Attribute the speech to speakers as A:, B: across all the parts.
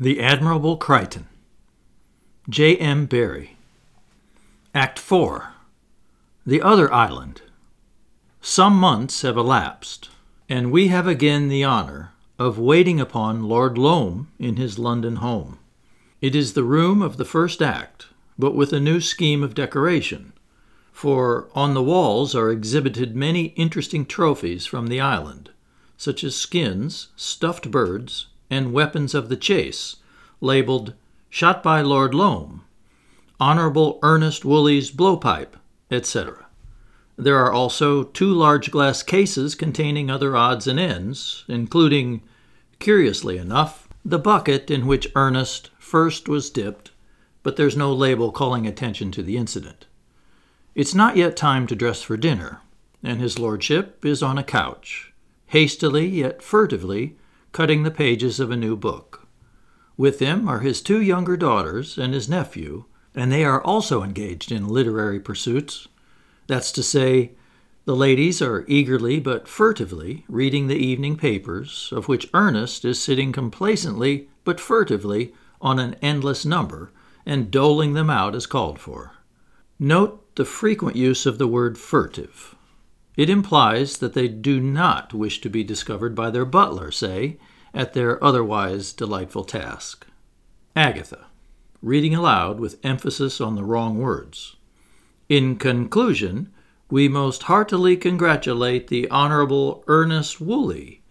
A: The Admirable Crichton. J. M. Barrie. Act 4. The Other Island. Some months have elapsed, and we have again the honor of waiting upon Lord Loam in his London home. It is the room of the first act, but with a new scheme of decoration, for on the walls are exhibited many interesting trophies from the island, such as skins, stuffed birds, and weapons of the chase, labeled Shot by Lord Loam, Honorable Ernest Woolley's Blowpipe, etc. There are also two large glass cases containing other odds and ends, including, curiously enough, the bucket in which Ernest first was dipped, but there's no label calling attention to the incident. It's not yet time to dress for dinner, and his lordship is on a couch, hastily yet furtively cutting the pages of a new book. With him are his two younger daughters and his nephew, and they are also engaged in literary pursuits. That's to say, the ladies are eagerly but furtively reading the evening papers, of which Ernest is sitting complacently but furtively on an endless number and doling them out as called for. Note the frequent use of the word furtive. It implies that they do not wish to be discovered by their butler, say, at their otherwise delightful task. Agatha, reading aloud with emphasis on the wrong words. In conclusion, we most heartily congratulate the Honorable Ernest Woolley.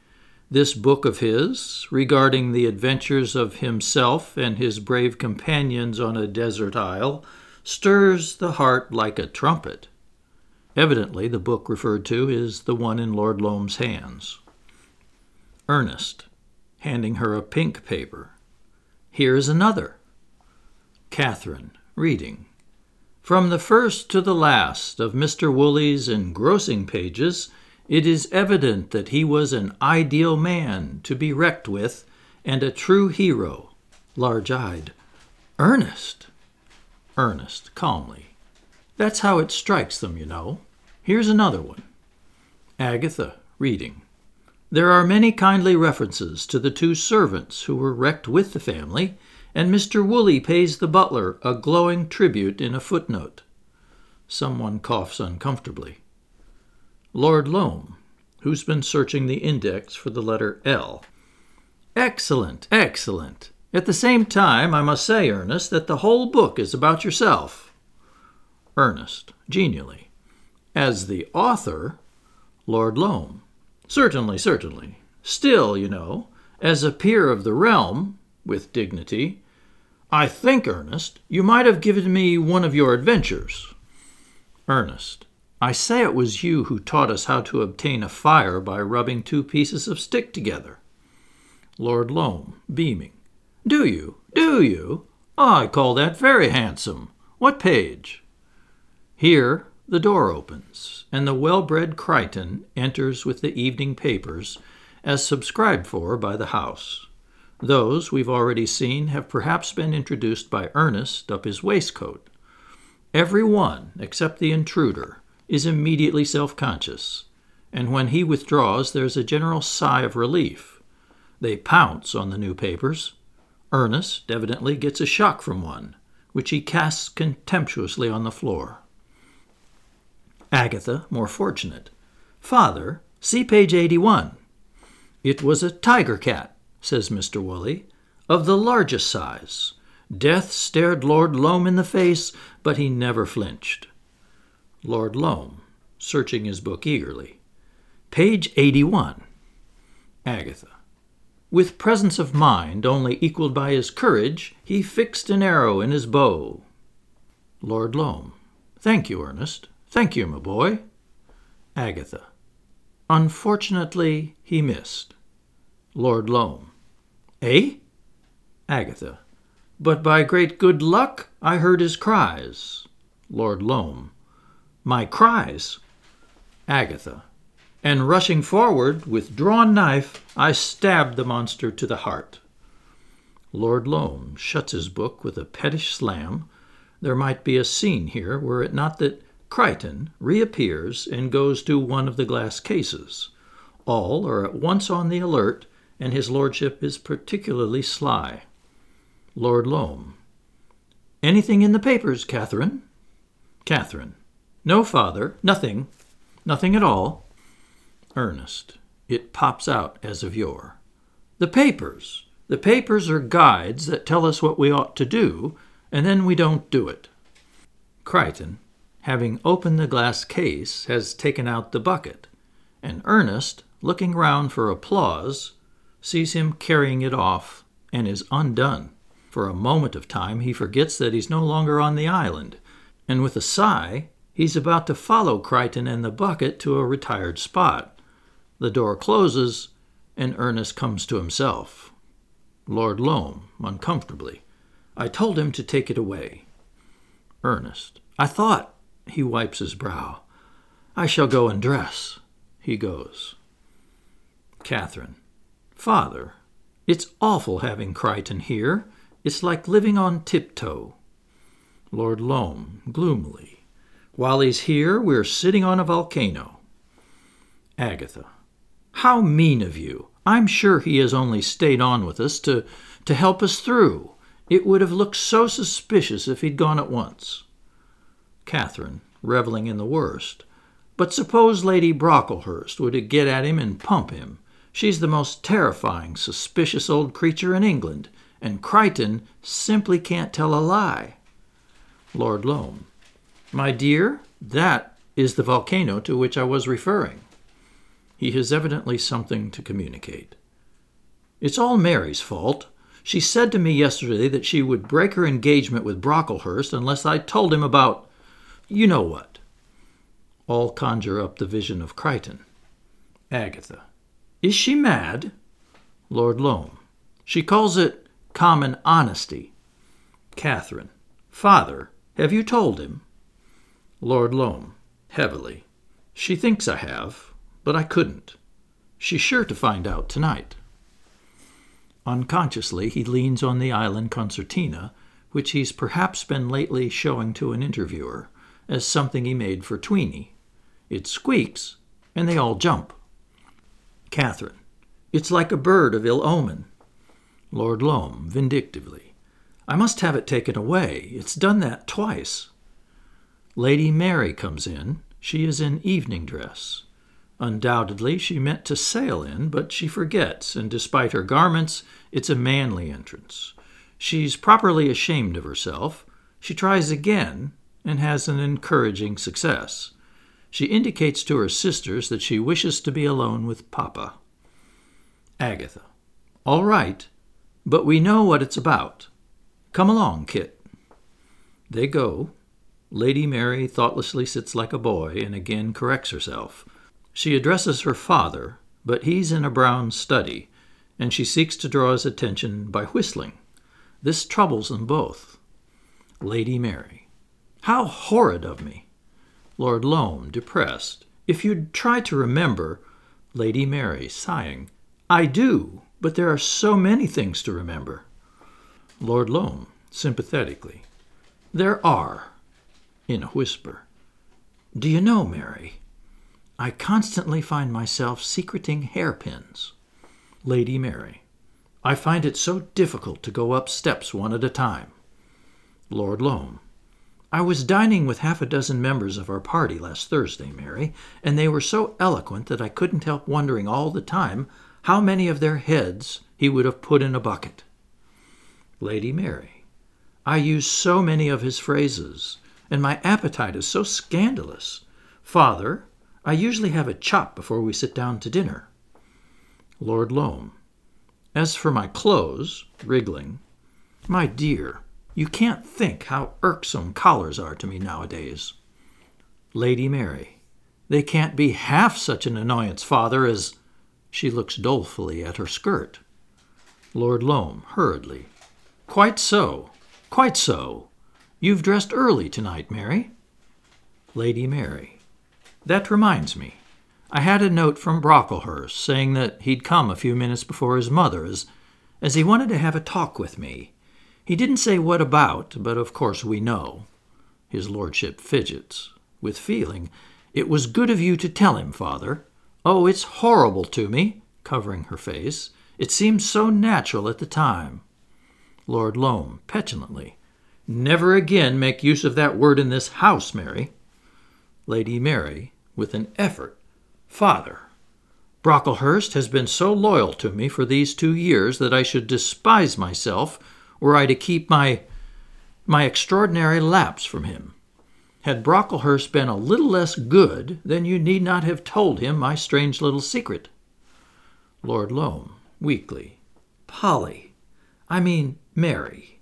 A: This book of his, regarding the adventures of himself and his brave companions on a desert isle, stirs the heart like a trumpet. Evidently, the book referred to is the one in Lord Loam's hands. Ernest, handing her a pink paper. Here's another. Catherine, reading. From the first to the last of Mr. Woolley's engrossing pages, it is evident that he was an ideal man to be wrecked with and a true hero, large eyed. Ernest! Ernest, calmly. That's how it strikes them, you know. Here's another one. Agatha, reading. There are many kindly references to the two servants who were wrecked with the family, and Mr. Woolley pays the butler a glowing tribute in a footnote. Someone coughs uncomfortably. Lord Loam, who's been searching the index for the letter L. Excellent, excellent. At the same time, I must say, Ernest, that the whole book is about yourself. Ernest, genially. As the author, Lord Loam. Certainly, certainly. Still, you know, as a peer of the realm, with dignity, I think, Ernest, you might have given me one of your adventures. Ernest, I say it was you who taught us how to obtain a fire by rubbing two pieces of stick together. Lord Loam, beaming. Do you? Do you? I call that very handsome. What page? Here the door opens, and the well bred Crichton enters with the evening papers, as subscribed for by the house. Those we've already seen have perhaps been introduced by Ernest up his waistcoat. Every one, except the intruder, is immediately self conscious, and when he withdraws, there's a general sigh of relief. They pounce on the new papers. Ernest evidently gets a shock from one, which he casts contemptuously on the floor. Agatha, more fortunate. Father, see page 81. It was a tiger cat, says Mr. Woolley, of the largest size. Death stared Lord Loam in the face, but he never flinched. Lord Loam, searching his book eagerly. Page 81. Agatha. With presence of mind only equaled by his courage, he fixed an arrow in his bow. Lord Loam. Thank you, Ernest. Thank you, my boy. Agatha. Unfortunately, he missed. Lord Loam. Eh? Agatha. But by great good luck I heard his cries. Lord Loam. My cries? Agatha. And rushing forward with drawn knife, I stabbed the monster to the heart. Lord Loam shuts his book with a pettish slam. There might be a scene here were it not that Crichton reappears and goes to one of the glass cases. All are at once on the alert, and his lordship is particularly sly. Lord Loam. Anything in the papers, Catherine? Catherine. No, father, nothing. Nothing at all. Ernest. It pops out as of yore. The papers. The papers are guides that tell us what we ought to do, and then we don't do it. Crichton, having opened the glass case, has taken out the bucket, and Ernest, looking round for applause, sees him carrying it off and is undone. For a moment of time he forgets that he's no longer on the island, and with a sigh he's about to follow Crichton and the bucket to a retired spot. The door closes, and Ernest comes to himself. Lord Loam, uncomfortably. I told him to take it away. Ernest. I thought. He wipes his brow. I shall go and dress. He goes. Catherine. Father, it's awful having Crichton here. It's like living on tiptoe. Lord Loam, gloomily. While he's here, we're sitting on a volcano. Agatha. How mean of you! I'm sure he has only stayed on with us to, to help us through. It would have looked so suspicious if he'd gone at once. Catherine, reveling in the worst. But suppose Lady Brocklehurst were to get at him and pump him. She's the most terrifying, suspicious old creature in England, and Crichton simply can't tell a lie. Lord Loam. My dear, that is the volcano to which I was referring. He has evidently something to communicate. It's all Mary's fault. She said to me yesterday that she would break her engagement with Brocklehurst unless I told him about you know what. All conjure up the vision of Crichton. Agatha. Is she mad? Lord Loam. She calls it common honesty. Catherine. Father, have you told him? Lord Loam, heavily. She thinks I have, but I couldn't. She's sure to find out tonight. Unconsciously, he leans on the island concertina, which he's perhaps been lately showing to an interviewer, as something he made for Tweeny. It squeaks, and they all jump. Catherine. It's like a bird of ill omen. Lord Loam, vindictively. I must have it taken away. It's done that twice. Lady Mary comes in. She is in evening dress. Undoubtedly, she meant to sail in, but she forgets, and despite her garments, it's a manly entrance. She's properly ashamed of herself. She tries again and has an encouraging success. She indicates to her sisters that she wishes to be alone with Papa. Agatha. All right, but we know what it's about. Come along, Kit. They go. Lady Mary thoughtlessly sits like a boy and again corrects herself. She addresses her father, but he's in a brown study, and she seeks to draw his attention by whistling. This troubles them both. Lady Mary. How horrid of me! Lord Loam, depressed. If you'd try to remember. Lady Mary, sighing. I do, but there are so many things to remember. Lord Loam, sympathetically. There are in a whisper. Do you know, Mary, I constantly find myself secreting hairpins. Lady Mary. I find it so difficult to go up steps one at a time. Lord Loam. I was dining with half a dozen members of our party last Thursday, Mary, and they were so eloquent that I couldn't help wondering all the time how many of their heads he would have put in a bucket. Lady Mary. I use so many of his phrases and my appetite is so scandalous. Father, I usually have a chop before we sit down to dinner. Lord Loam. As for my clothes, wriggling, my dear, you can't think how irksome collars are to me nowadays. Lady Mary. They can't be half such an annoyance, father, as. She looks dolefully at her skirt. Lord Loam, hurriedly. Quite so, quite so. You've dressed early tonight, Mary. Lady Mary. That reminds me. I had a note from Brocklehurst saying that he'd come a few minutes before his mother, as, as he wanted to have a talk with me. He didn't say what about, but of course we know. His lordship fidgets, with feeling. It was good of you to tell him, father. Oh, it's horrible to me, covering her face. It seemed so natural at the time. Lord Loam, petulantly. Never again make use of that word in this house, Mary. Lady Mary, with an effort. Father, Brocklehurst has been so loyal to me for these two years that I should despise myself were I to keep my my extraordinary lapse from him. Had Brocklehurst been a little less good, then you need not have told him my strange little secret. Lord Loam, weakly. Polly, I mean Mary.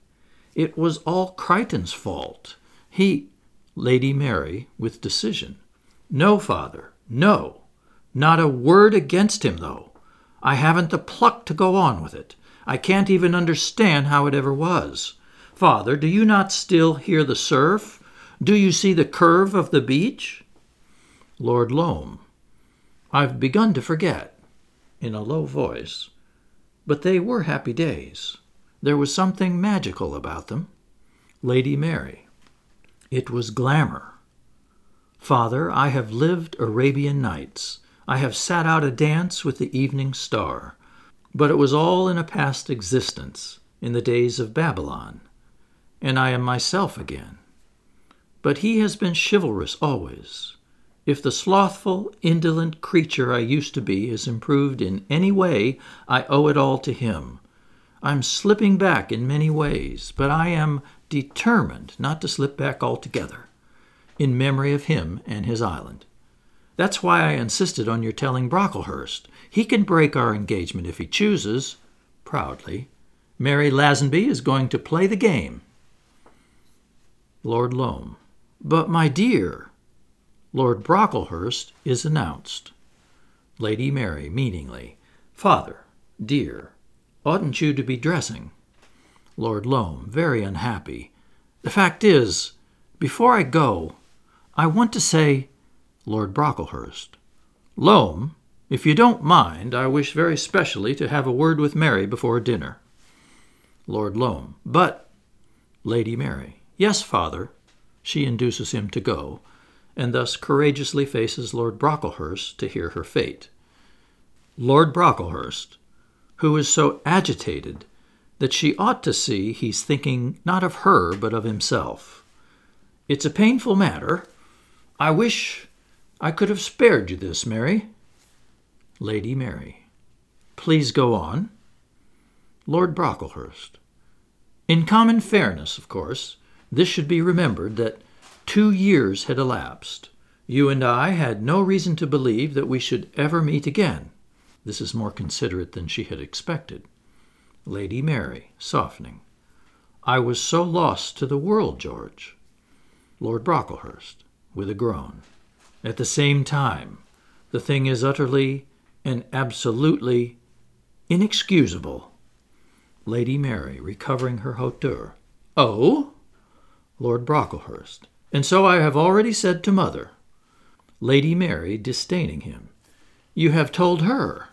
A: It was all Crichton's fault. He. Lady Mary, with decision. No, father, no. Not a word against him, though. I haven't the pluck to go on with it. I can't even understand how it ever was. Father, do you not still hear the surf? Do you see the curve of the beach? Lord Loam. I've begun to forget, in a low voice. But they were happy days. There was something magical about them. Lady Mary. It was glamour. Father, I have lived Arabian Nights. I have sat out a dance with the evening star. But it was all in a past existence, in the days of Babylon and I am myself again. But he has been chivalrous always. If the slothful, indolent creature I used to be is improved in any way, I owe it all to him. I'm slipping back in many ways, but I am determined not to slip back altogether, in memory of him and his island. That's why I insisted on your telling Brocklehurst. He can break our engagement if he chooses. Proudly, Mary Lazenby is going to play the game. Lord Loam. But, my dear, Lord Brocklehurst is announced. Lady Mary, meaningly. Father, dear, oughtn't you to be dressing? Lord Loam, very unhappy. The fact is, before I go, I want to say, Lord Brocklehurst. Loam, if you don't mind, I wish very specially to have a word with Mary before dinner. Lord Loam. But, Lady Mary. Yes, father, she induces him to go, and thus courageously faces Lord Brocklehurst to hear her fate. Lord Brocklehurst, who is so agitated that she ought to see he's thinking not of her but of himself. It's a painful matter. I wish I could have spared you this, Mary. Lady Mary. Please go on. Lord Brocklehurst. In common fairness, of course, this should be remembered that two years had elapsed. You and I had no reason to believe that we should ever meet again. This is more considerate than she had expected. Lady Mary, softening. I was so lost to the world, George. Lord Brocklehurst, with a groan. At the same time, the thing is utterly and absolutely inexcusable. Lady Mary, recovering her hauteur. Oh? Lord Brocklehurst. And so I have already said to mother. Lady Mary, disdaining him. You have told her.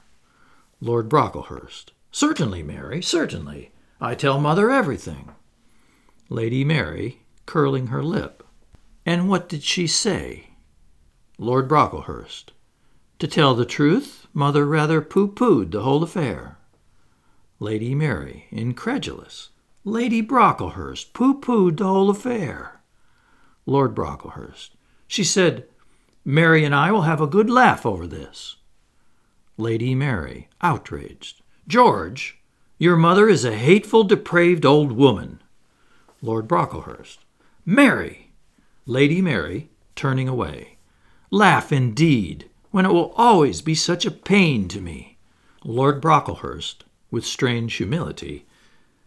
A: Lord Brocklehurst. Certainly, Mary, certainly. I tell mother everything. Lady Mary, curling her lip. And what did she say? Lord Brocklehurst. To tell the truth, mother rather pooh poohed the whole affair. Lady Mary, incredulous. Lady Brocklehurst pooh poohed the whole affair. Lord Brocklehurst. She said, Mary and I will have a good laugh over this. Lady Mary, outraged. George, your mother is a hateful, depraved old woman. Lord Brocklehurst. Mary! Lady Mary, turning away. Laugh indeed, when it will always be such a pain to me. Lord Brocklehurst, with strange humility.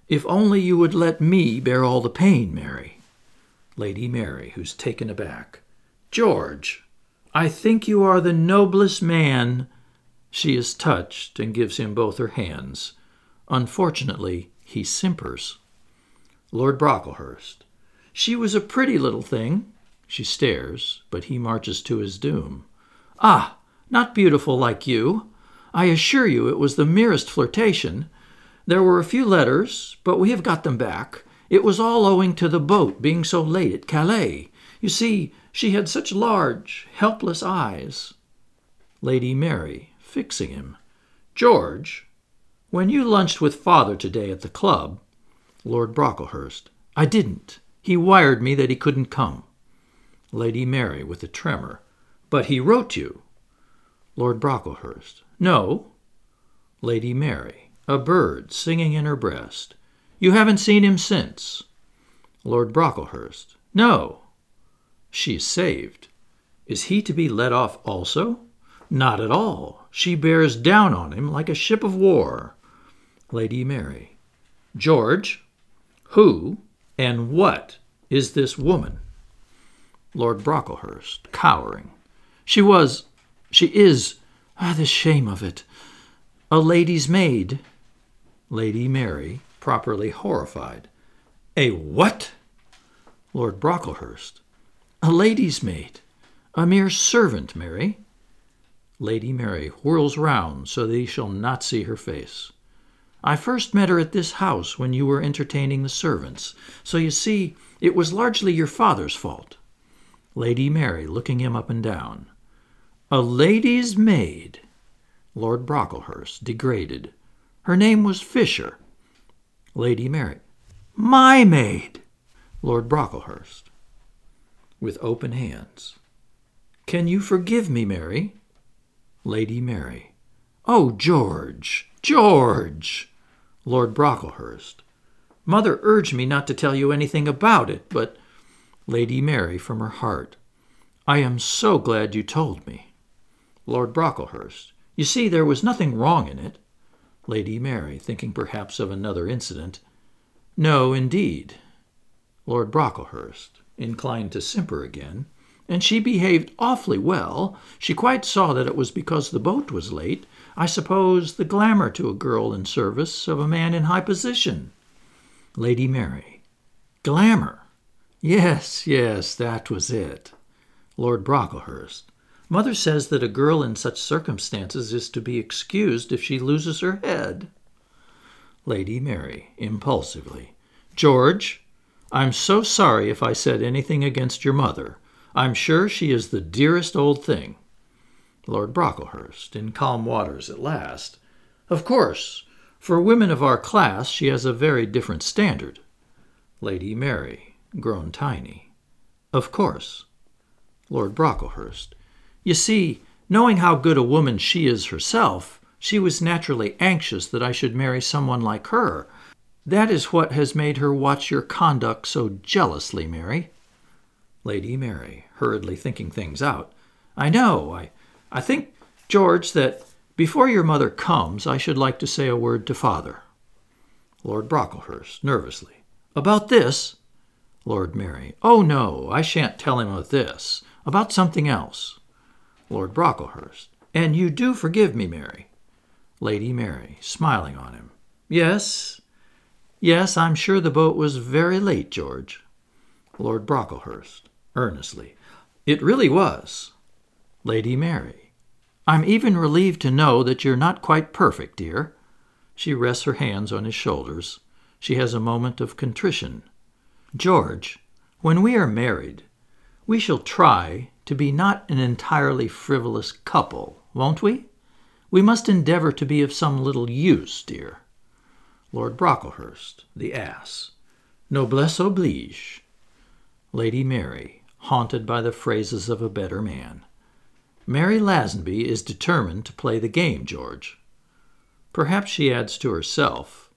A: If only you would let me bear all the pain, Mary. Lady Mary, who's taken aback. George, I think you are the noblest man. She is touched and gives him both her hands. Unfortunately, he simpers. Lord Brocklehurst. She was a pretty little thing. She stares, but he marches to his doom. Ah, not beautiful like you. I assure you it was the merest flirtation. There were a few letters, but we have got them back. It was all owing to the boat being so late at Calais. You see, she had such large, helpless eyes. Lady Mary, fixing him. George, when you lunched with father today at the club, Lord Brocklehurst. I didn't. He wired me that he couldn't come. Lady Mary, with a tremor. But he wrote you. Lord Brocklehurst. No. Lady Mary, a bird singing in her breast. You haven't seen him since. Lord Brocklehurst. No. She's saved. Is he to be let off also? Not at all. She bears down on him like a ship of war. Lady Mary. George, who and what is this woman? Lord Brocklehurst, cowering. She was, she is, ah, the shame of it, a lady's maid. Lady Mary, properly horrified. A what? Lord Brocklehurst. A lady's maid. A mere servant, Mary. Lady Mary whirls round so that he shall not see her face. I first met her at this house when you were entertaining the servants, so you see it was largely your father's fault. Lady Mary, looking him up and down. A lady's maid. Lord Brocklehurst, degraded. Her name was Fisher. Lady Mary. My maid. Lord Brocklehurst, with open hands. Can you forgive me, Mary? Lady Mary. Oh, George, George! Lord Brocklehurst. Mother urged me not to tell you anything about it, but Lady Mary from her heart. I am so glad you told me. Lord Brocklehurst. You see, there was nothing wrong in it. Lady Mary, thinking perhaps of another incident. No, indeed. Lord Brocklehurst, inclined to simper again. And she behaved awfully well. She quite saw that it was because the boat was late. I suppose the glamour to a girl in service of a man in high position. Lady Mary. Glamour. Yes, yes, that was it. Lord Brocklehurst. Mother says that a girl in such circumstances is to be excused if she loses her head. Lady Mary, impulsively. George, I'm so sorry if I said anything against your mother. I'm sure she is the dearest old thing. Lord Brocklehurst, in calm waters at last. Of course, for women of our class she has a very different standard. Lady Mary, grown tiny. Of course. Lord Brocklehurst. You see, knowing how good a woman she is herself, she was naturally anxious that I should marry someone like her. That is what has made her watch your conduct so jealously, Mary. Lady Mary, hurriedly thinking things out. I know. I, I think, George, that before your mother comes, I should like to say a word to father. Lord Brocklehurst, nervously. About this? Lord Mary. Oh, no, I shan't tell him of this. About something else. Lord Brocklehurst. And you do forgive me, Mary? Lady Mary, smiling on him. Yes, yes, I'm sure the boat was very late, George. Lord Brocklehurst, earnestly. It really was. Lady Mary. I'm even relieved to know that you're not quite perfect, dear. She rests her hands on his shoulders. She has a moment of contrition. George, when we are married, we shall try to be not an entirely frivolous couple, won't we? We must endeavor to be of some little use, dear. Lord Brocklehurst, the ass. Noblesse oblige. Lady Mary, haunted by the phrases of a better man. Mary Lazenby is determined to play the game, George. Perhaps she adds to herself,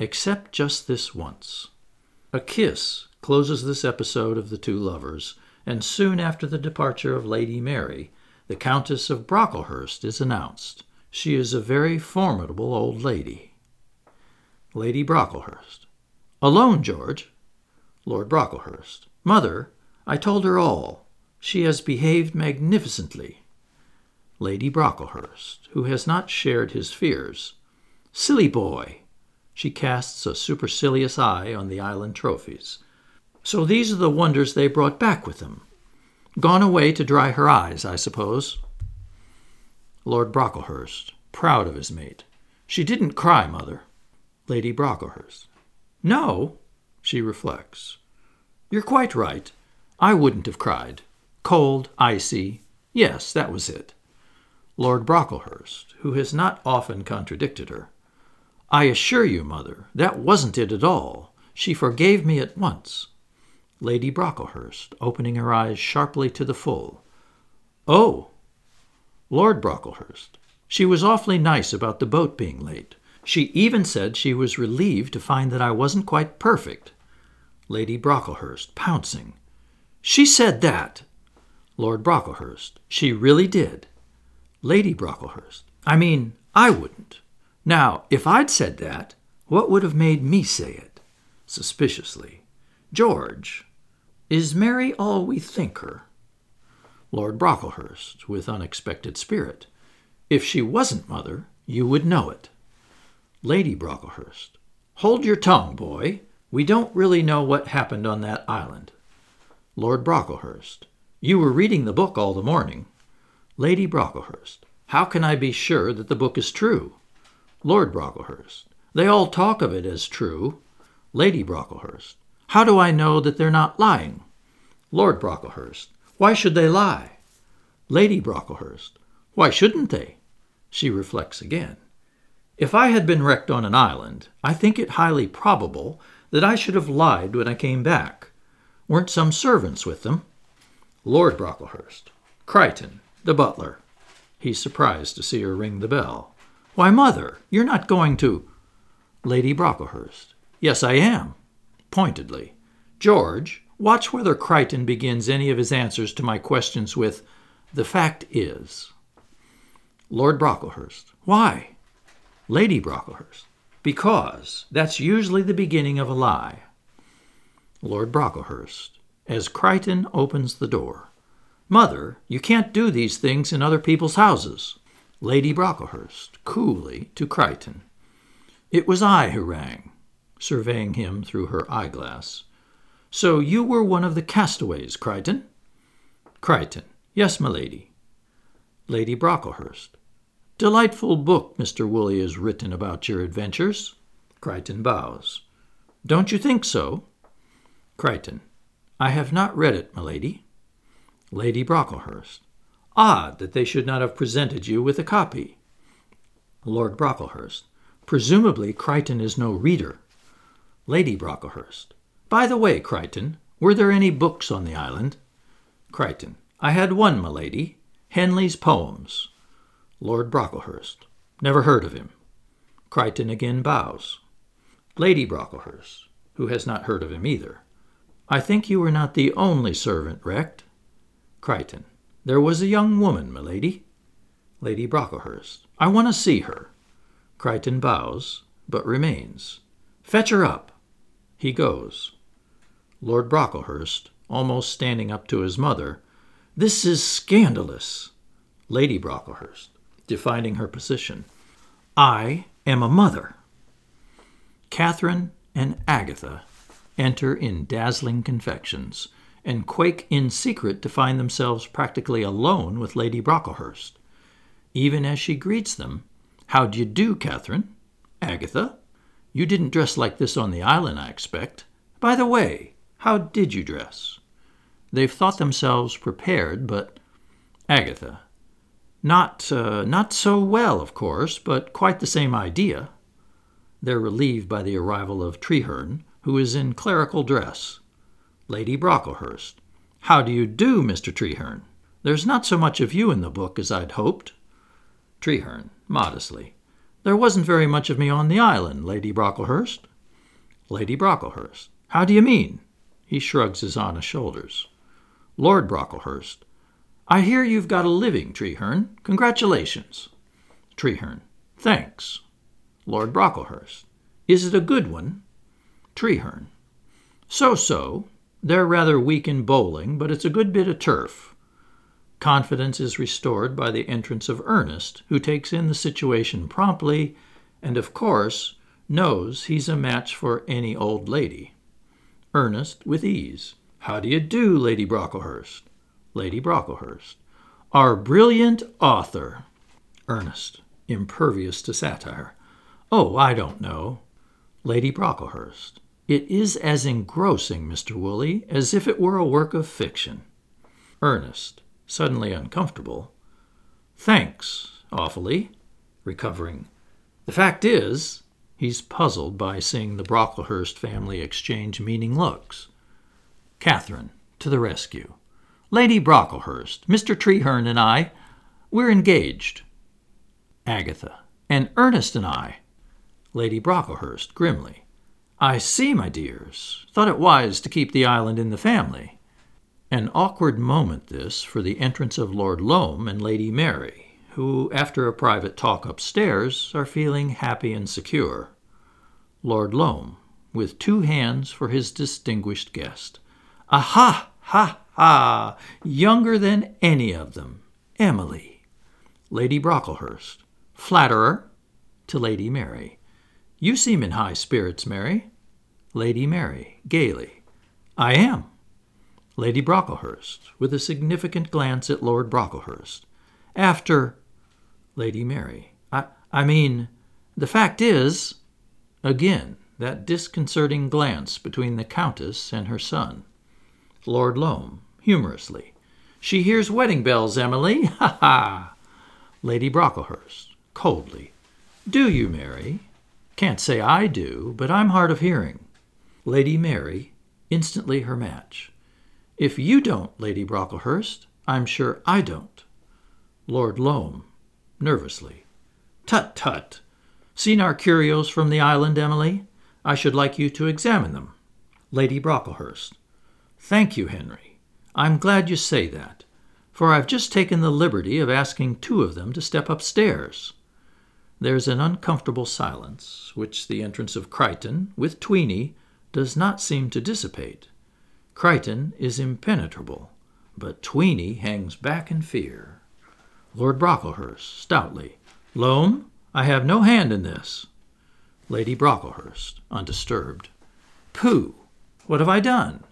A: except just this once. A kiss closes this episode of The Two Lovers and soon after the departure of Lady Mary, the Countess of Brocklehurst is announced. She is a very formidable old lady. Lady Brocklehurst. Alone, George? Lord Brocklehurst. Mother, I told her all. She has behaved magnificently. Lady Brocklehurst, who has not shared his fears. Silly boy! She casts a supercilious eye on the island trophies. So these are the wonders they brought back with them. Gone away to dry her eyes, I suppose. Lord Brocklehurst, proud of his mate. She didn't cry, mother. Lady Brocklehurst. No, she reflects. You're quite right. I wouldn't have cried. Cold, icy. Yes, that was it. Lord Brocklehurst, who has not often contradicted her. I assure you, mother, that wasn't it at all. She forgave me at once. Lady Brocklehurst, opening her eyes sharply to the full. Oh! Lord Brocklehurst. She was awfully nice about the boat being late. She even said she was relieved to find that I wasn't quite perfect. Lady Brocklehurst, pouncing. She said that! Lord Brocklehurst. She really did. Lady Brocklehurst. I mean, I wouldn't. Now, if I'd said that, what would have made me say it? Suspiciously. George, is Mary all we think her? Lord Brocklehurst, with unexpected spirit. If she wasn't, mother, you would know it. Lady Brocklehurst. Hold your tongue, boy. We don't really know what happened on that island. Lord Brocklehurst. You were reading the book all the morning. Lady Brocklehurst. How can I be sure that the book is true? Lord Brocklehurst. They all talk of it as true. Lady Brocklehurst. How do I know that they're not lying? Lord Brocklehurst. Why should they lie? Lady Brocklehurst. Why shouldn't they? She reflects again. If I had been wrecked on an island, I think it highly probable that I should have lied when I came back. Weren't some servants with them? Lord Brocklehurst. Crichton, the butler. He's surprised to see her ring the bell. Why, mother, you're not going to. Lady Brocklehurst. Yes, I am. Pointedly. George, watch whether Crichton begins any of his answers to my questions with, The fact is. Lord Brocklehurst. Why? Lady Brocklehurst. Because that's usually the beginning of a lie. Lord Brocklehurst. As Crichton opens the door. Mother, you can't do these things in other people's houses. Lady Brocklehurst, coolly, to Crichton. It was I who rang, surveying him through her eyeglass. So you were one of the castaways, Crichton? Crichton. Yes, my lady. Lady Brocklehurst. Delightful book Mr. Woolley has written about your adventures. Crichton bows. Don't you think so? Crichton. I have not read it, my lady. Lady Brocklehurst. Odd that they should not have presented you with a copy. Lord Brocklehurst. Presumably Crichton is no reader. Lady Brocklehurst. By the way, Crichton, were there any books on the island? Crichton. I had one, my lady. Henley's Poems. Lord Brocklehurst. Never heard of him. Crichton again bows. Lady Brocklehurst, who has not heard of him either. I think you were not the only servant wrecked. Crichton. There was a young woman, milady. Lady Brocklehurst. I want to see her. Crichton bows, but remains. Fetch her up. He goes. Lord Brocklehurst, almost standing up to his mother. This is scandalous. Lady Brocklehurst, defining her position. I am a mother. Catherine and Agatha enter in dazzling confections and quake in secret to find themselves practically alone with Lady Brocklehurst. Even as she greets them, How d'ye do, Catherine? Agatha? You didn't dress like this on the island, I expect. By the way, how did you dress? They've thought themselves prepared, but Agatha. Not, uh, not so well, of course, but quite the same idea. They're relieved by the arrival of Treherne, who is in clerical dress. Lady Brocklehurst. How do you do, Mr. Treherne? There's not so much of you in the book as I'd hoped. Treherne, modestly. There wasn't very much of me on the island, Lady Brocklehurst. Lady Brocklehurst. How do you mean? He shrugs his honest shoulders. Lord Brocklehurst. I hear you've got a living, Treherne. Congratulations. Treherne. Thanks. Lord Brocklehurst. Is it a good one? Treherne. So so. They're rather weak in bowling, but it's a good bit of turf. Confidence is restored by the entrance of Ernest, who takes in the situation promptly and, of course, knows he's a match for any old lady. Ernest, with ease. How do you do, Lady Brocklehurst? Lady Brocklehurst. Our brilliant author. Ernest, impervious to satire. Oh, I don't know. Lady Brocklehurst. It is as engrossing, Mr. Woolley, as if it were a work of fiction. Ernest, suddenly uncomfortable. Thanks, awfully. Recovering. The fact is, He's puzzled by seeing the Brocklehurst family exchange meaning looks. Catherine, to the rescue. Lady Brocklehurst, Mr. Treherne and I, we're engaged. Agatha, and Ernest and I. Lady Brocklehurst, grimly. I see, my dears. Thought it wise to keep the island in the family. An awkward moment, this, for the entrance of Lord Loam and Lady Mary, who, after a private talk upstairs, are feeling happy and secure. Lord Loam, with two hands for his distinguished guest. Aha! Ha! Ha! Younger than any of them. Emily. Lady Brocklehurst. Flatterer. To Lady Mary. You seem in high spirits, Mary. Lady Mary, gaily. I am. Lady Brocklehurst, with a significant glance at Lord Brocklehurst. After. Lady Mary. I, I mean, the fact is. Again, that disconcerting glance between the Countess and her son. Lord Loam, humorously. She hears wedding bells, Emily. Ha ha! Lady Brocklehurst, coldly. Do you, Mary? Can't say I do, but I'm hard of hearing. Lady Mary, instantly her match. If you don't, Lady Brocklehurst, I'm sure I don't. Lord Loam, nervously. Tut, tut! Seen our curios from the island, Emily? I should like you to examine them. Lady Brocklehurst. Thank you, Henry. I'm glad you say that, for I've just taken the liberty of asking two of them to step upstairs. There's an uncomfortable silence, which the entrance of Crichton, with Tweeny, does not seem to dissipate. Crichton is impenetrable, but Tweeny hangs back in fear. Lord Brocklehurst, stoutly. Loam, I have no hand in this. Lady Brocklehurst, undisturbed. Pooh! What have I done?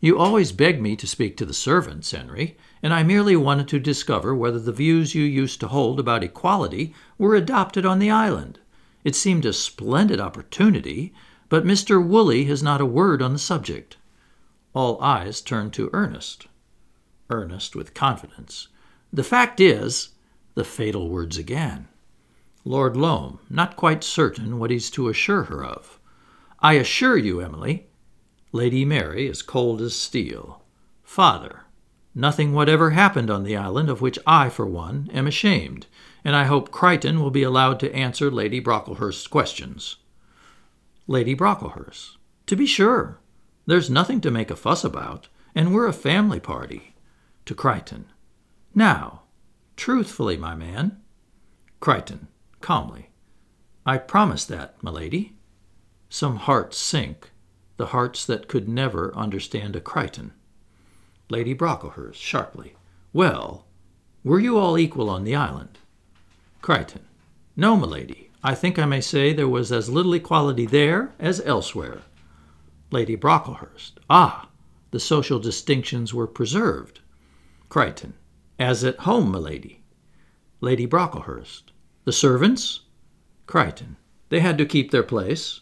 A: You always beg me to speak to the servants, Henry, and I merely wanted to discover whether the views you used to hold about equality were adopted on the island. It seemed a splendid opportunity, but Mr. Woolley has not a word on the subject. All eyes turn to Ernest. Ernest, with confidence. The fact is, the fatal words again. Lord Loam, not quite certain what he's to assure her of. I assure you, Emily. Lady Mary, as cold as steel. Father, nothing whatever happened on the island of which I, for one, am ashamed, and I hope Crichton will be allowed to answer Lady Brocklehurst's questions. Lady Brocklehurst. To be sure. There's nothing to make a fuss about, and we're a family party. To Crichton. Now, truthfully, my man. Crichton calmly. I promise that, my lady. Some hearts sink, the hearts that could never understand a Crichton. Lady Brocklehurst, sharply. Well, were you all equal on the island? Crichton. No, my lady. I think I may say there was as little equality there as elsewhere. Lady Brocklehurst. Ah, the social distinctions were preserved. Crichton. As at home, my lady. Lady Brocklehurst. The servants? Crichton. They had to keep their place.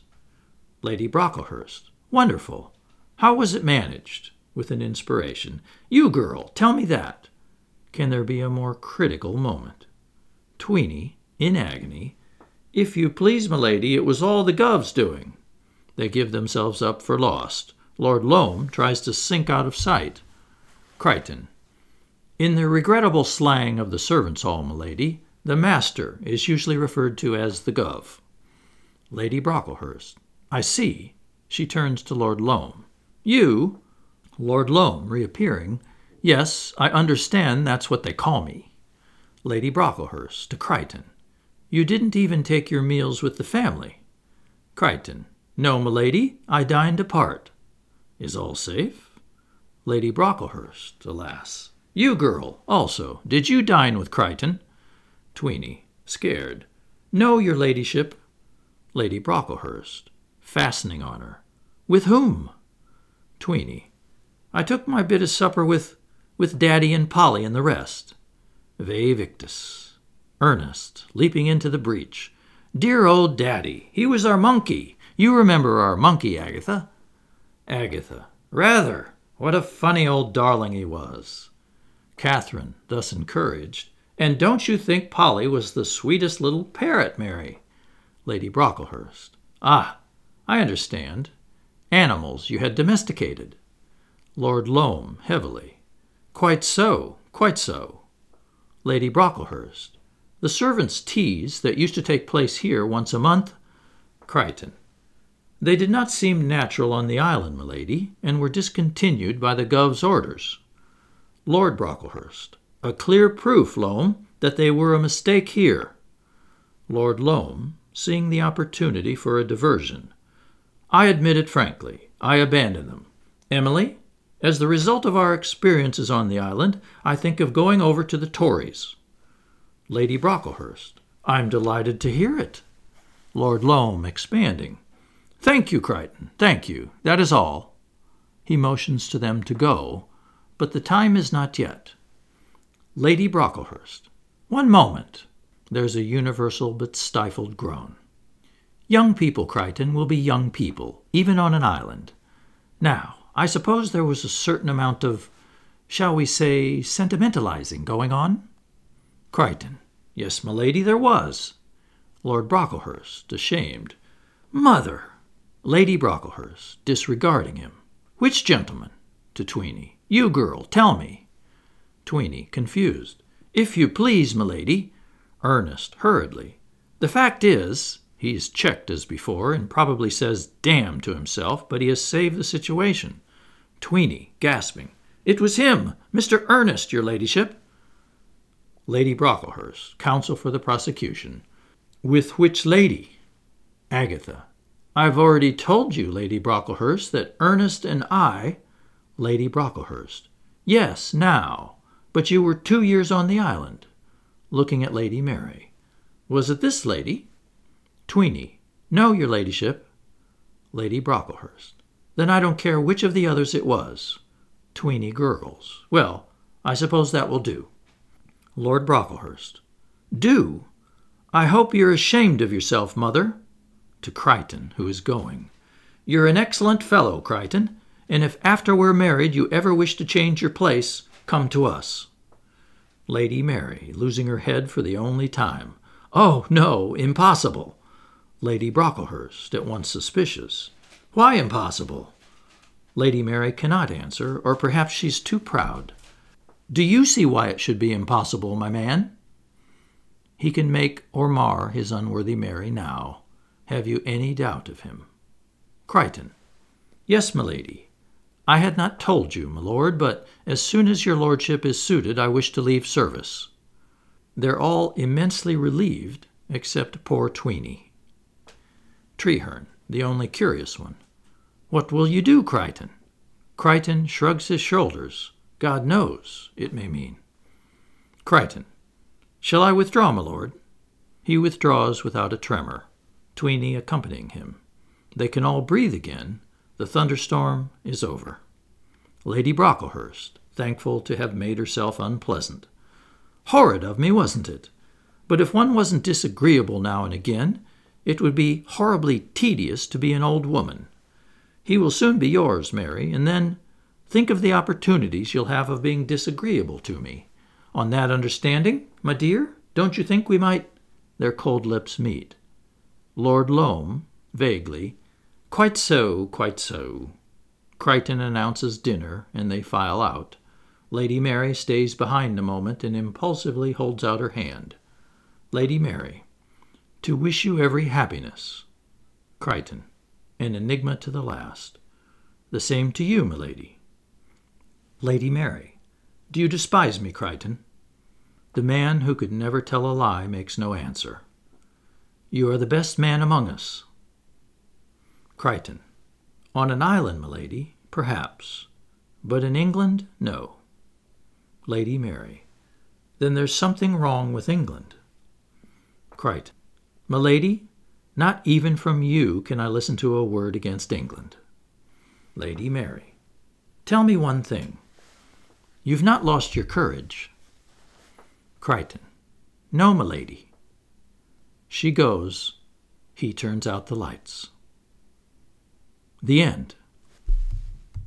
A: Lady Brocklehurst. Wonderful. How was it managed? With an inspiration. You, girl, tell me that. Can there be a more critical moment? Tweeny, in agony. If you please, my lady, it was all the gov's doing. They give themselves up for lost. Lord Loam tries to sink out of sight. Crichton. In the regrettable slang of the servants' hall, my lady, the master is usually referred to as the Gov. Lady Brocklehurst. I see. She turns to Lord Loam. You? Lord Loam, reappearing. Yes, I understand that's what they call me. Lady Brocklehurst to Crichton. You didn't even take your meals with the family. Crichton. No, milady, I dined apart. Is all safe? Lady Brocklehurst, alas. You, girl, also, did you dine with Crichton? Tweeny, scared. No, your ladyship. Lady Brocklehurst, fastening on her. With whom? Tweeny. I took my bit of supper with with Daddy and Polly and the rest. Vae victis. Ernest, leaping into the breach. Dear old Daddy, he was our monkey. You remember our monkey, Agatha? Agatha. Rather. What a funny old darling he was. Catherine, thus encouraged. And don't you think Polly was the sweetest little parrot, Mary? Lady Brocklehurst. Ah, I understand. Animals you had domesticated. Lord Loam, heavily. Quite so, quite so. Lady Brocklehurst. The servants' teas that used to take place here once a month? Crichton. They did not seem natural on the island, milady, and were discontinued by the Gov's orders. Lord Brocklehurst. A clear proof, Loam, that they were a mistake here. Lord Loam, seeing the opportunity for a diversion. I admit it frankly. I abandon them. Emily, as the result of our experiences on the island, I think of going over to the Tories. Lady Brocklehurst. I'm delighted to hear it. Lord Loam, expanding. Thank you, Crichton. Thank you. That is all. He motions to them to go, but the time is not yet. Lady Brocklehurst. One moment. There's a universal but stifled groan. Young people, Crichton, will be young people, even on an island. Now, I suppose there was a certain amount of, shall we say, sentimentalizing going on? Crichton. Yes, milady, there was. Lord Brocklehurst, ashamed. Mother! Lady Brocklehurst, disregarding him. Which gentleman? To Tweeny. You, girl, tell me. Tweeny, confused. If you please, milady. Ernest, hurriedly. The fact is, he's checked as before, and probably says damn to himself, but he has saved the situation. Tweeny, gasping. It was him, Mr. Ernest, your ladyship. Lady Brocklehurst, counsel for the prosecution. With which lady? Agatha. I've already told you, Lady Brocklehurst, that Ernest and I. Lady Brocklehurst. Yes, now. But you were two years on the island. Looking at Lady Mary. Was it this lady? Tweeny. No, your ladyship. Lady Brocklehurst. Then I don't care which of the others it was. Tweeny gurgles. Well, I suppose that will do. Lord Brocklehurst. Do? I hope you're ashamed of yourself, mother. To Crichton, who is going. You're an excellent fellow, Crichton, and if after we're married you ever wish to change your place, come to us. Lady Mary, losing her head for the only time. Oh, no, impossible. Lady Brocklehurst, at once suspicious. Why impossible? Lady Mary cannot answer, or perhaps she's too proud. Do you see why it should be impossible, my man? He can make or mar his unworthy Mary now. Have you any doubt of him? Crichton. Yes, milady. I had not told you, my lord, but as soon as your lordship is suited, I wish to leave service. They're all immensely relieved, except poor Tweeny. Treherne the only curious one. What will you do, Crichton? Crichton shrugs his shoulders. God knows, it may mean. Crichton. Shall I withdraw, my lord? He withdraws without a tremor, Tweeny accompanying him. They can all breathe again. The thunderstorm is over. Lady Brocklehurst, thankful to have made herself unpleasant. Horrid of me, wasn't it? But if one wasn't disagreeable now and again, it would be horribly tedious to be an old woman. He will soon be yours, Mary, and then think of the opportunities you'll have of being disagreeable to me. On that understanding, my dear, don't you think we might? Their cold lips meet. Lord Loam, vaguely, quite so, quite so. Crichton announces dinner, and they file out. Lady Mary stays behind a moment and impulsively holds out her hand. Lady Mary to wish you every happiness. Crichton, an enigma to the last. The same to you, milady. Lady Mary, do you despise me, Crichton? The man who could never tell a lie makes no answer. You are the best man among us. Crichton, on an island, milady, perhaps, but in England, no. Lady Mary, then there's something wrong with England. Crichton, Milady, not even from you can I listen to a word against England. Lady Mary, tell me one thing. You've not lost your courage. Crichton, no, milady. She goes. He turns out the lights. The end.